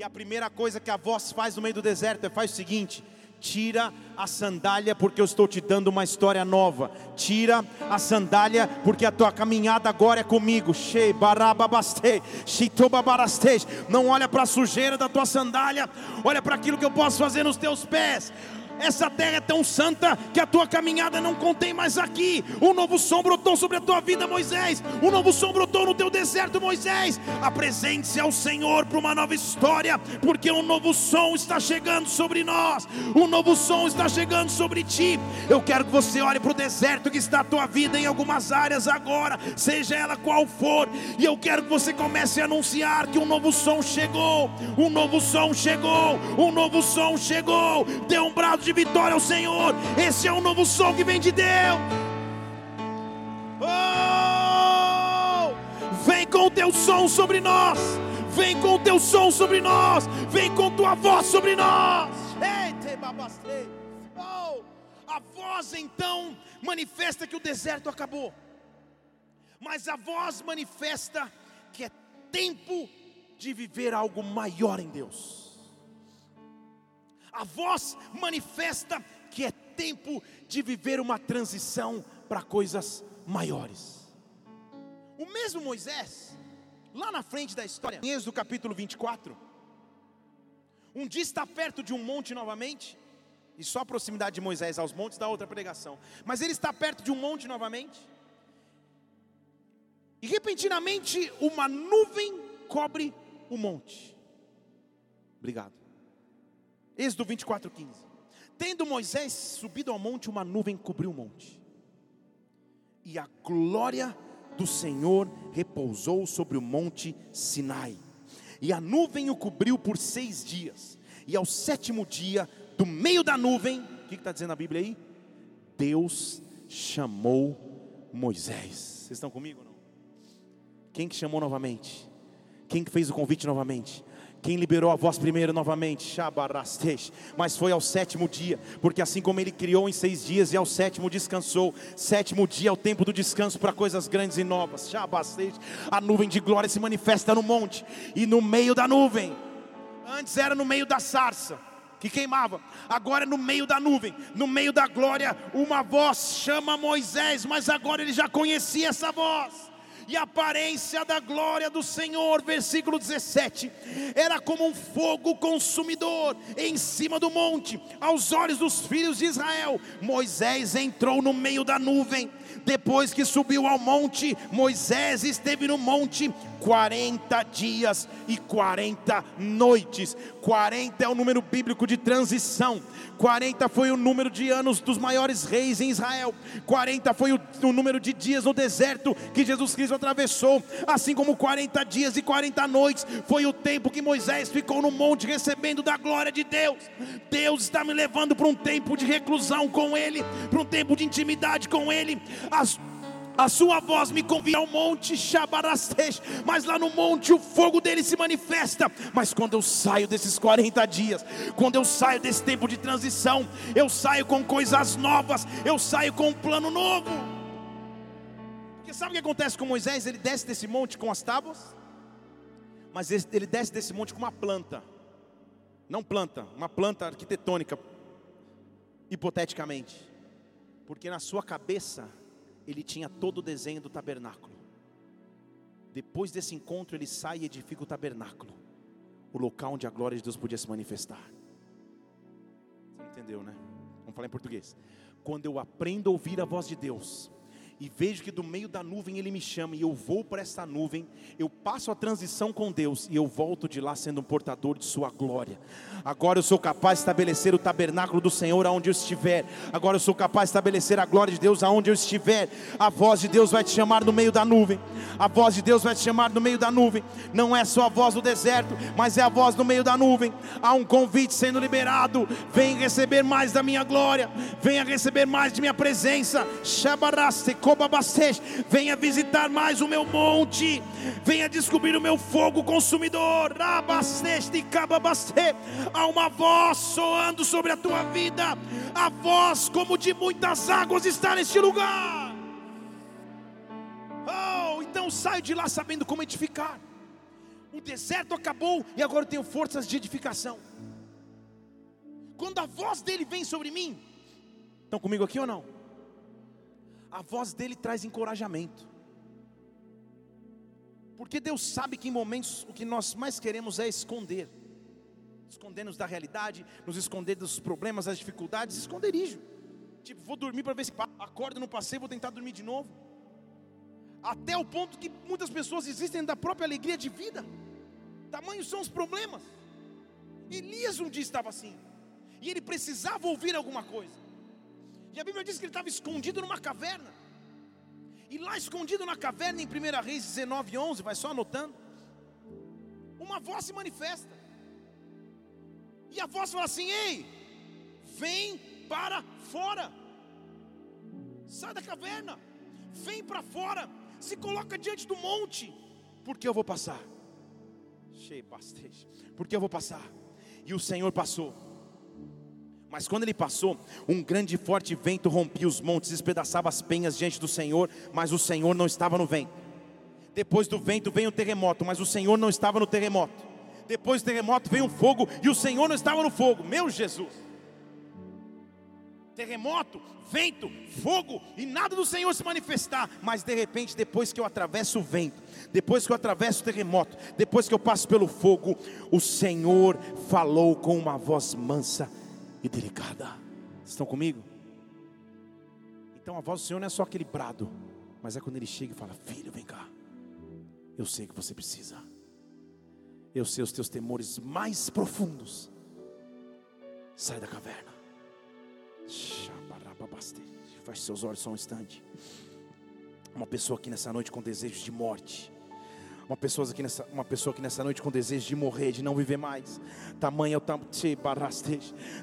E a primeira coisa que a voz faz no meio do deserto é faz o seguinte: tira a sandália, porque eu estou te dando uma história nova. Tira a sandália, porque a tua caminhada agora é comigo. Não olha para a sujeira da tua sandália, olha para aquilo que eu posso fazer nos teus pés. Essa terra é tão santa que a tua caminhada não contém mais aqui. Um novo som brotou sobre a tua vida, Moisés. Um novo som brotou no teu deserto, Moisés. Apresente-se ao Senhor para uma nova história, porque um novo som está chegando sobre nós. Um novo som está chegando sobre ti. Eu quero que você olhe para o deserto que está a tua vida em algumas áreas agora, seja ela qual for. E eu quero que você comece a anunciar que um novo som chegou. Um novo som chegou. Um novo som chegou. Dê um brado de de vitória ao Senhor. Esse é um novo som que vem de Deus. Oh! Vem com o teu som sobre nós. Vem com o teu som sobre nós. Vem com tua voz sobre nós. Oh! A voz então manifesta que o deserto acabou. Mas a voz manifesta que é tempo de viver algo maior em Deus. A voz manifesta que é tempo de viver uma transição para coisas maiores. O mesmo Moisés, lá na frente da história, em Êxodo capítulo 24, um dia está perto de um monte novamente, e só a proximidade de Moisés aos montes dá outra pregação, mas ele está perto de um monte novamente, e repentinamente uma nuvem cobre o monte. Obrigado. Êxodo 24, 15. Tendo Moisés subido ao monte, uma nuvem cobriu o monte, e a glória do Senhor repousou sobre o monte Sinai, e a nuvem o cobriu por seis dias, e ao sétimo dia, do meio da nuvem, o que está dizendo a Bíblia aí? Deus chamou Moisés. Vocês estão comigo não? Quem que chamou novamente? Quem que fez o convite novamente? Quem liberou a voz primeiro novamente? Mas foi ao sétimo dia, porque assim como ele criou em seis dias e ao sétimo descansou, sétimo dia é o tempo do descanso para coisas grandes e novas. A nuvem de glória se manifesta no monte e no meio da nuvem. Antes era no meio da sarça que queimava, agora é no meio da nuvem, no meio da glória, uma voz chama Moisés, mas agora ele já conhecia essa voz e a aparência da glória do Senhor, versículo 17, era como um fogo consumidor em cima do monte, aos olhos dos filhos de Israel. Moisés entrou no meio da nuvem, depois que subiu ao monte, Moisés esteve no monte 40 dias e 40 noites. 40 é o número bíblico de transição. 40 foi o número de anos dos maiores reis em Israel. 40 foi o, o número de dias no deserto que Jesus Cristo atravessou. Assim como 40 dias e 40 noites foi o tempo que Moisés ficou no monte recebendo da glória de Deus. Deus está me levando para um tempo de reclusão com Ele, para um tempo de intimidade com Ele. As a sua voz me convida ao monte Shabarastej, mas lá no monte o fogo dele se manifesta. Mas quando eu saio desses 40 dias, quando eu saio desse tempo de transição, eu saio com coisas novas, eu saio com um plano novo. Porque sabe o que acontece com Moisés? Ele desce desse monte com as tábuas, mas ele desce desse monte com uma planta, não planta, uma planta arquitetônica, hipoteticamente, porque na sua cabeça ele tinha todo o desenho do tabernáculo. Depois desse encontro, ele sai e edifica o tabernáculo, o local onde a glória de Deus podia se manifestar. Você entendeu, né? Vamos falar em português. Quando eu aprendo a ouvir a voz de Deus, e vejo que do meio da nuvem Ele me chama e eu vou para essa nuvem, eu passo a transição com Deus e eu volto de lá sendo um portador de Sua glória. Agora eu sou capaz de estabelecer o tabernáculo do Senhor aonde eu estiver. Agora eu sou capaz de estabelecer a glória de Deus aonde eu estiver. A voz de Deus vai te chamar no meio da nuvem. A voz de Deus vai te chamar no meio da nuvem. Não é só a voz do deserto, mas é a voz no meio da nuvem. Há um convite sendo liberado. Vem receber mais da minha glória. Venha receber mais de minha presença. Shabaraste venha visitar mais o meu monte, venha descobrir o meu fogo consumidor. Há uma voz soando sobre a tua vida, a voz como de muitas águas está neste lugar. Oh, então saio de lá sabendo como edificar. O deserto acabou e agora eu tenho forças de edificação. Quando a voz dele vem sobre mim, estão comigo aqui ou não? A voz dele traz encorajamento. Porque Deus sabe que em momentos o que nós mais queremos é esconder. Esconder-nos da realidade, nos esconder dos problemas, das dificuldades, esconderijo. Tipo, vou dormir para ver se acordo no passeio, vou tentar dormir de novo. Até o ponto que muitas pessoas existem da própria alegria de vida. Tamanhos são os problemas. Elias um dia estava assim. E ele precisava ouvir alguma coisa. E a Bíblia diz que ele estava escondido numa caverna. E lá escondido na caverna, em 1 Reis 19, 11, vai só anotando. Uma voz se manifesta. E a voz fala assim: Ei, vem para fora. Sai da caverna. Vem para fora. Se coloca diante do monte. Porque eu vou passar. Cheio, Porque eu vou passar. E o Senhor passou. Mas quando ele passou, um grande e forte vento rompia os montes, espedaçava as penhas diante do Senhor, mas o Senhor não estava no vento. Depois do vento veio o terremoto, mas o Senhor não estava no terremoto. Depois do terremoto veio um fogo e o Senhor não estava no fogo. Meu Jesus! Terremoto, vento, fogo e nada do Senhor se manifestar, mas de repente, depois que eu atravesso o vento, depois que eu atravesso o terremoto, depois que eu passo pelo fogo, o Senhor falou com uma voz mansa e delicada. Estão comigo? Então a voz do Senhor não é só aquele brado, mas é quando ele chega e fala: Filho, vem cá. Eu sei que você precisa. Eu sei os teus temores mais profundos. Sai da caverna. Feche seus olhos só um instante. Uma pessoa aqui nessa noite com desejos de morte uma pessoa aqui nessa, uma pessoa aqui nessa noite com desejo de morrer, de não viver mais. Tamanho é o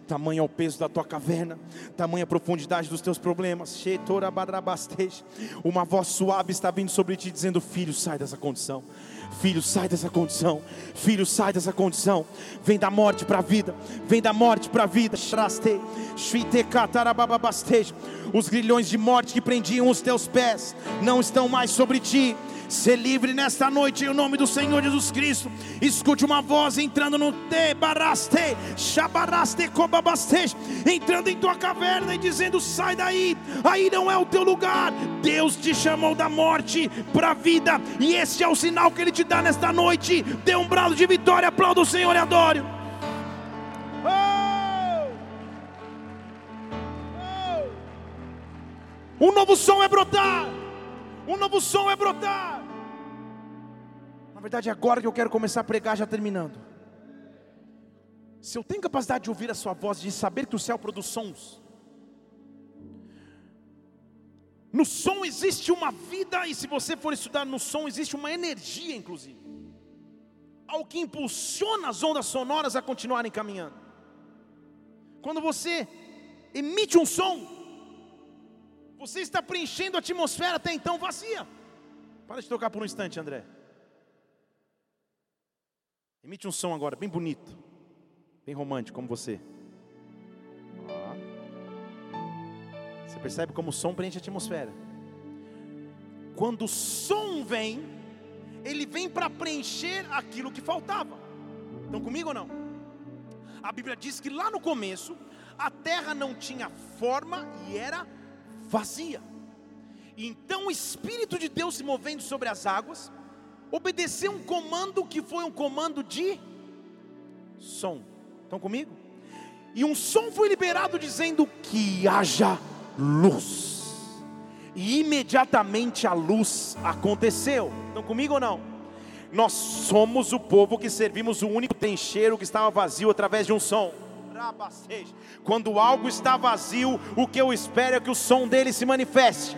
tamanho é o peso da tua caverna, tamanho é a profundidade dos teus problemas. Uma voz suave está vindo sobre ti dizendo: Filho, sai dessa condição. Filho, sai dessa condição. Filho, sai dessa condição. Vem da morte para a vida. Vem da morte para a vida. Os grilhões de morte que prendiam os teus pés não estão mais sobre ti ser livre nesta noite em nome do Senhor Jesus Cristo. Escute uma voz entrando no te baraste, shabaraste kobabaste, entrando em tua caverna e dizendo: sai daí, aí não é o teu lugar. Deus te chamou da morte para a vida, e esse é o sinal que Ele te dá nesta noite. Dê um brado de vitória, aplauda o Senhor e adore. Um novo som é brotar. Um novo som é brotar. Na verdade, é agora que eu quero começar a pregar, já terminando. Se eu tenho capacidade de ouvir a sua voz, de saber que o céu produz sons, no som existe uma vida, e se você for estudar no som, existe uma energia, inclusive, ao que impulsiona as ondas sonoras a continuarem caminhando. Quando você emite um som, você está preenchendo a atmosfera até então vazia. Para de tocar por um instante, André. Emite um som agora, bem bonito, bem romântico, como você. Você percebe como o som preenche a atmosfera. Quando o som vem, ele vem para preencher aquilo que faltava. Estão comigo ou não? A Bíblia diz que lá no começo, a terra não tinha forma e era vazia. Então o Espírito de Deus se movendo sobre as águas, obedeceu um comando que foi um comando de som. Estão comigo? E um som foi liberado dizendo que haja luz. E imediatamente a luz aconteceu. Estão comigo ou não? Nós somos o povo que servimos o único tencheiro que estava vazio através de um som. Quando algo está vazio, o que eu espero é que o som dele se manifeste.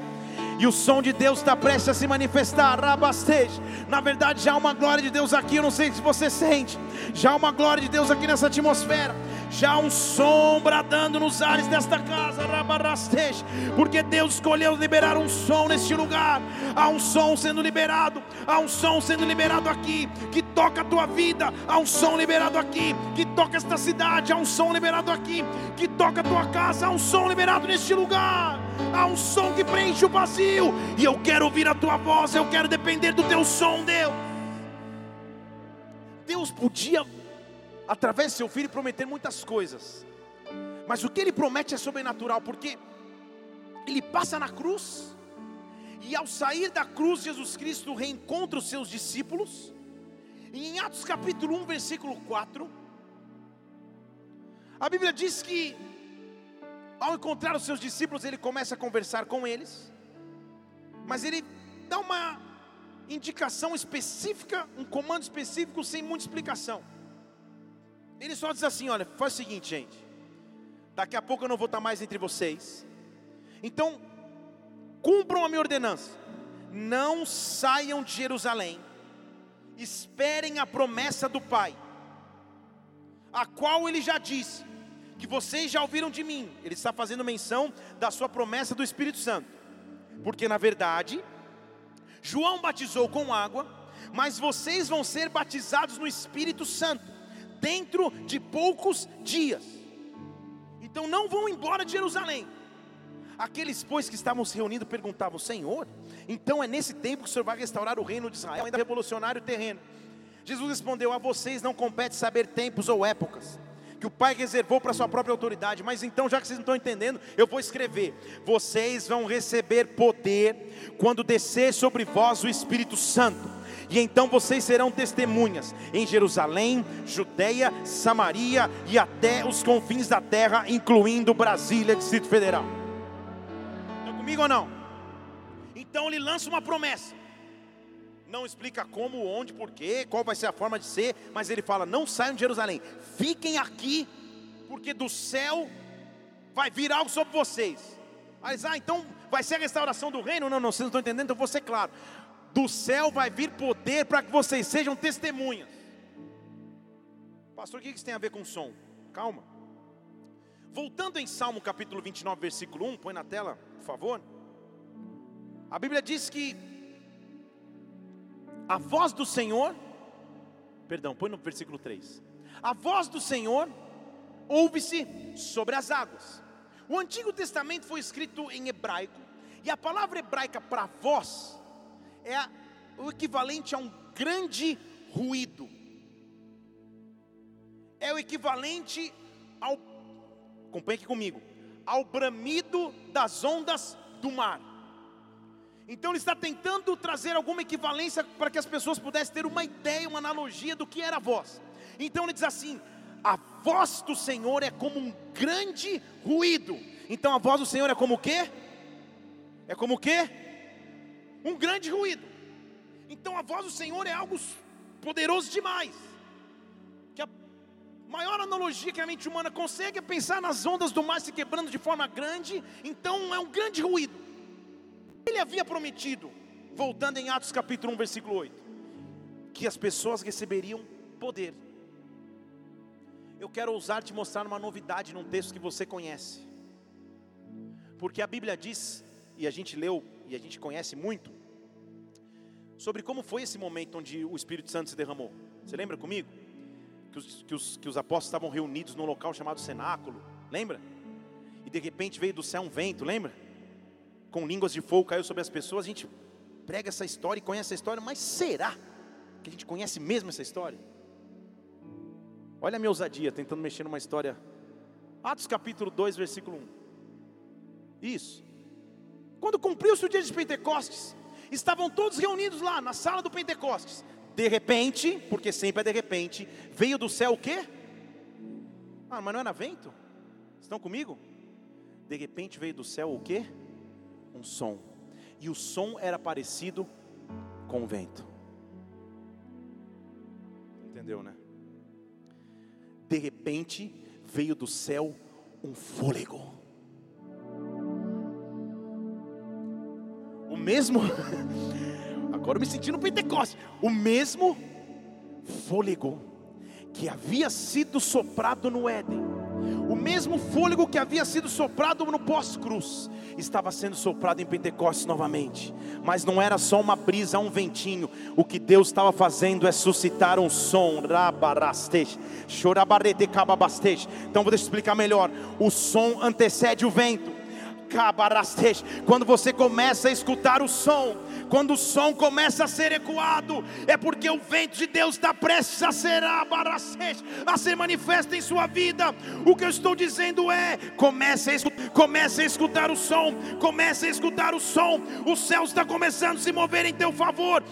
E o som de Deus está prestes a se manifestar. Rabasteja. Na verdade, já há uma glória de Deus aqui. Eu não sei se você sente. Já há uma glória de Deus aqui nessa atmosfera já um som bradando nos ares desta casa, porque Deus escolheu liberar um som neste lugar. Há um som sendo liberado, há um som sendo liberado aqui, que toca a tua vida, há um som liberado aqui, que toca esta cidade, há um som liberado aqui, que toca a tua casa, há um som liberado neste lugar. Há um som que preenche o vazio, e eu quero ouvir a tua voz, eu quero depender do teu som, Deus. Deus podia através do seu filho, prometer muitas coisas. Mas o que ele promete é sobrenatural, porque ele passa na cruz, e ao sair da cruz, Jesus Cristo reencontra os seus discípulos. E em Atos capítulo 1, versículo 4, a Bíblia diz que ao encontrar os seus discípulos, ele começa a conversar com eles, mas ele dá uma indicação específica, um comando específico sem muita explicação. Ele só diz assim: olha, faz o seguinte, gente. Daqui a pouco eu não vou estar mais entre vocês. Então, cumpram a minha ordenança. Não saiam de Jerusalém. Esperem a promessa do Pai, a qual ele já disse que vocês já ouviram de mim. Ele está fazendo menção da sua promessa do Espírito Santo. Porque na verdade, João batizou com água, mas vocês vão ser batizados no Espírito Santo dentro de poucos dias. Então não vão embora de Jerusalém. Aqueles, pois, que estavam se reunindo perguntavam: Senhor, então é nesse tempo que o Senhor vai restaurar o reino de Israel, ainda revolucionário terreno? Jesus respondeu: A vocês não compete saber tempos ou épocas que o Pai reservou para sua própria autoridade. Mas então, já que vocês não estão entendendo, eu vou escrever: vocês vão receber poder quando descer sobre vós o Espírito Santo e então vocês serão testemunhas em Jerusalém, Judeia, Samaria e até os confins da terra, incluindo Brasília, Distrito Federal. Estão comigo ou não? Então ele lança uma promessa. Não explica como, onde, porquê, qual vai ser a forma de ser, mas ele fala: não saiam de Jerusalém, fiquem aqui, porque do céu vai vir algo sobre vocês. Mas, ah, então vai ser a restauração do reino? Não, não, vocês não estão entendendo, então vou ser claro do céu vai vir poder para que vocês sejam testemunhas. Pastor, o que isso tem a ver com som? Calma. Voltando em Salmo capítulo 29, versículo 1, põe na tela, por favor. A Bíblia diz que a voz do Senhor, perdão, põe no versículo 3. A voz do Senhor ouve-se sobre as águas. O Antigo Testamento foi escrito em hebraico, e a palavra hebraica para voz é o equivalente a um grande ruído. É o equivalente ao, acompanhe aqui comigo, ao bramido das ondas do mar. Então ele está tentando trazer alguma equivalência para que as pessoas pudessem ter uma ideia, uma analogia do que era a voz. Então ele diz assim: a voz do Senhor é como um grande ruído. Então a voz do Senhor é como o quê? É como o quê? Um grande ruído. Então a voz do Senhor é algo poderoso demais. Que a maior analogia que a mente humana consegue é pensar nas ondas do mar se quebrando de forma grande. Então é um grande ruído. Ele havia prometido, voltando em Atos capítulo 1, versículo 8, que as pessoas receberiam poder. Eu quero ousar te mostrar uma novidade num texto que você conhece. Porque a Bíblia diz, e a gente leu e a gente conhece muito, sobre como foi esse momento onde o Espírito Santo se derramou. Você lembra comigo? Que os, que os, que os apóstolos estavam reunidos num local chamado cenáculo, lembra? E de repente veio do céu um vento, lembra? com línguas de fogo caiu sobre as pessoas. A gente prega essa história e conhece essa história, mas será que a gente conhece mesmo essa história? Olha a minha ousadia tentando mexer numa história. Atos capítulo 2, versículo 1. Isso. Quando cumpriu-se o dia de Pentecostes, estavam todos reunidos lá na sala do Pentecostes. De repente, porque sempre é de repente, veio do céu o quê? Ah, mas não era vento? Estão comigo? De repente veio do céu o quê? um som, e o som era parecido com o vento. Entendeu, né? De repente veio do céu um fôlego. Mesmo, agora eu me senti no Pentecoste, o mesmo fôlego que havia sido soprado no Éden o mesmo fôlego que havia sido soprado no pós-cruz estava sendo soprado em Pentecostes novamente, mas não era só uma brisa, um ventinho. O que Deus estava fazendo é suscitar um som. Então vou explicar melhor. O som antecede o vento. Quando você começa a escutar o som, quando o som começa a ser ecoado, é porque o vento de Deus está prestes a ser a ser manifesto em sua vida. O que eu estou dizendo é: comece a escutar, comece a escutar o som, comece a escutar o som. O céu está começando a se mover em teu favor.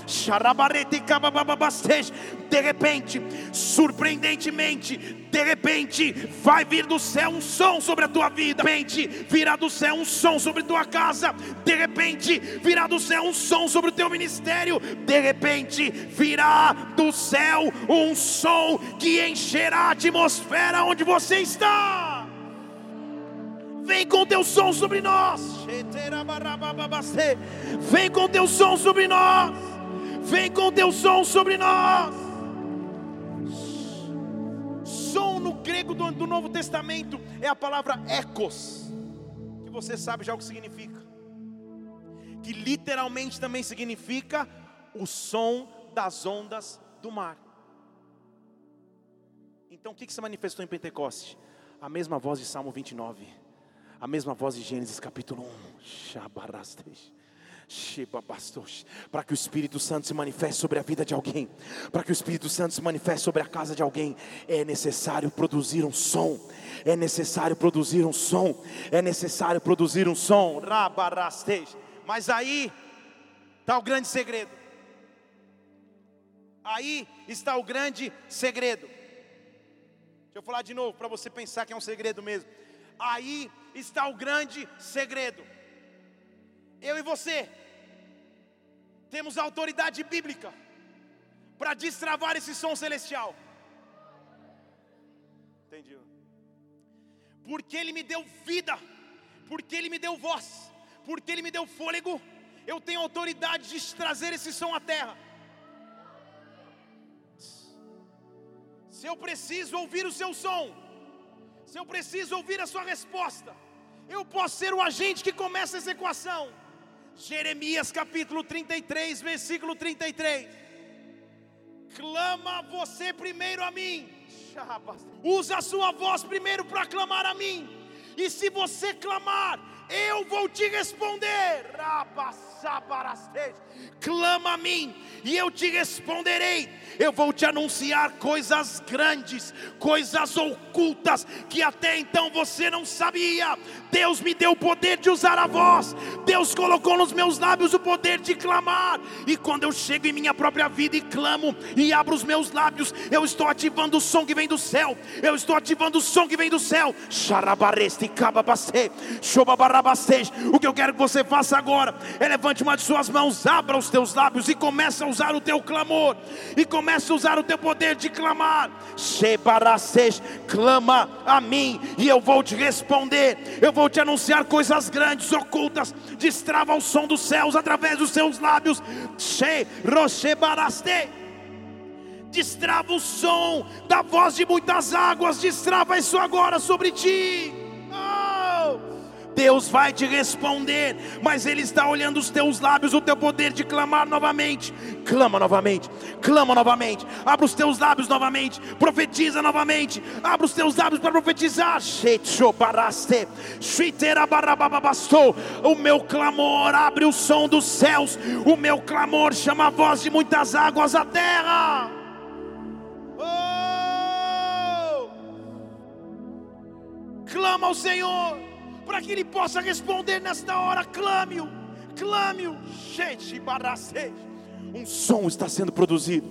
De repente, surpreendentemente, de repente, vai vir do céu um som sobre a tua vida. De repente, virá do céu um som sobre tua casa. De repente, virá do céu um som sobre o teu ministério. De repente, virá do céu um som que encherá a atmosfera onde você está. Vem com teu som sobre nós. Vem com teu som sobre nós. Vem com teu som sobre nós. Do Novo Testamento é a palavra ecos, que você sabe já o que significa, que literalmente também significa o som das ondas do mar. Então o que, que se manifestou em Pentecoste? A mesma voz de Salmo 29, a mesma voz de Gênesis capítulo 1. Shabarastej para que o Espírito Santo se manifeste sobre a vida de alguém, para que o Espírito Santo se manifeste sobre a casa de alguém, é necessário produzir um som, é necessário produzir um som, é necessário produzir um som, mas aí está o grande segredo, aí está o grande segredo, deixa eu falar de novo, para você pensar que é um segredo mesmo, aí está o grande segredo, eu e você temos autoridade bíblica para destravar esse som celestial. Entendi. Porque Ele me deu vida, porque Ele me deu voz, porque Ele me deu fôlego, eu tenho autoridade de trazer esse som à terra. Se eu preciso ouvir o seu som, se eu preciso ouvir a sua resposta, eu posso ser o agente que começa essa equação. Jeremias capítulo 33, versículo 33. Clama você primeiro a mim. Usa a sua voz primeiro para clamar a mim. E se você clamar, eu vou te responder. Clama a mim e eu te responderei. Eu vou te anunciar coisas grandes, coisas ocultas que até então você não sabia. Deus me deu o poder de usar a voz, Deus colocou nos meus lábios o poder de clamar. E quando eu chego em minha própria vida e clamo e abro os meus lábios, eu estou ativando o som que vem do céu. Eu estou ativando o som que vem do céu. O que eu quero que você faça agora é levante uma de suas mãos, abra os teus lábios e comece a usar o teu clamor. E comece a usar o teu poder de clamar. clama a mim e eu vou te responder. Eu vou te anunciar coisas grandes, ocultas. Destrava o som dos céus através dos seus lábios. Destrava o som da voz de muitas águas. Destrava isso agora sobre ti. Deus vai te responder, mas Ele está olhando os teus lábios, o teu poder de clamar novamente. Clama novamente, clama novamente, abra os teus lábios novamente, profetiza novamente, abra os teus lábios para profetizar. O meu clamor abre o som dos céus, o meu clamor chama a voz de muitas águas à terra. Oh! Clama ao Senhor para que Ele possa responder nesta hora. Clame-o, clame-o. Um som está sendo produzido.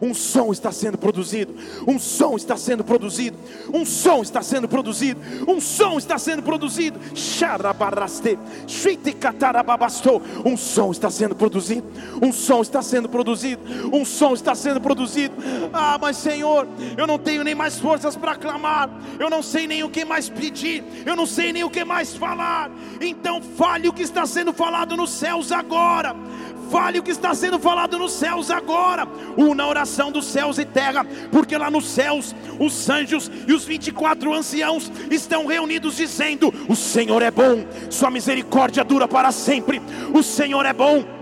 Um som está sendo produzido. Um som está sendo produzido. Um som está sendo produzido. Um som está sendo produzido. Um som está sendo produzido. Um som está sendo produzido. Um som está sendo produzido. Ah, mas Senhor, eu não tenho nem mais forças para clamar. Eu não sei nem o que mais pedir. Eu não sei nem o que mais falar. Então fale o que está sendo falado nos céus agora Fale o que está sendo falado nos céus agora. Una oração dos céus e terra, porque lá nos céus os anjos e os 24 anciãos estão reunidos dizendo: O Senhor é bom, Sua misericórdia dura para sempre. O Senhor é bom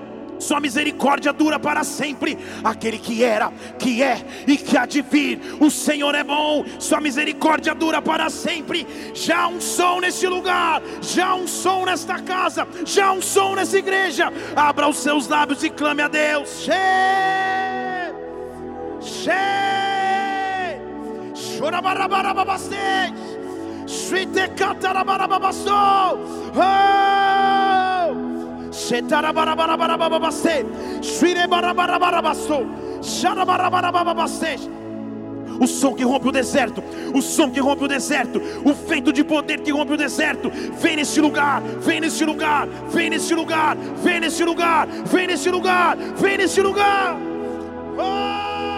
sua misericórdia dura para sempre. Aquele que era, que é e que há de vir, o Senhor é bom, Sua misericórdia dura para sempre. Já um som neste lugar, já um som nesta casa, já um som nessa igreja. Abra os seus lábios e clame a Deus. Che, che, chorabarabarababastei, shritekatarabarababastou. Oh! O som que rompe o deserto, o som que rompe o deserto, o vento de poder que rompe o deserto, vem nesse lugar, vem nesse lugar, vem nesse lugar, vem nesse lugar, vem nesse lugar, vem nesse lugar. Oh!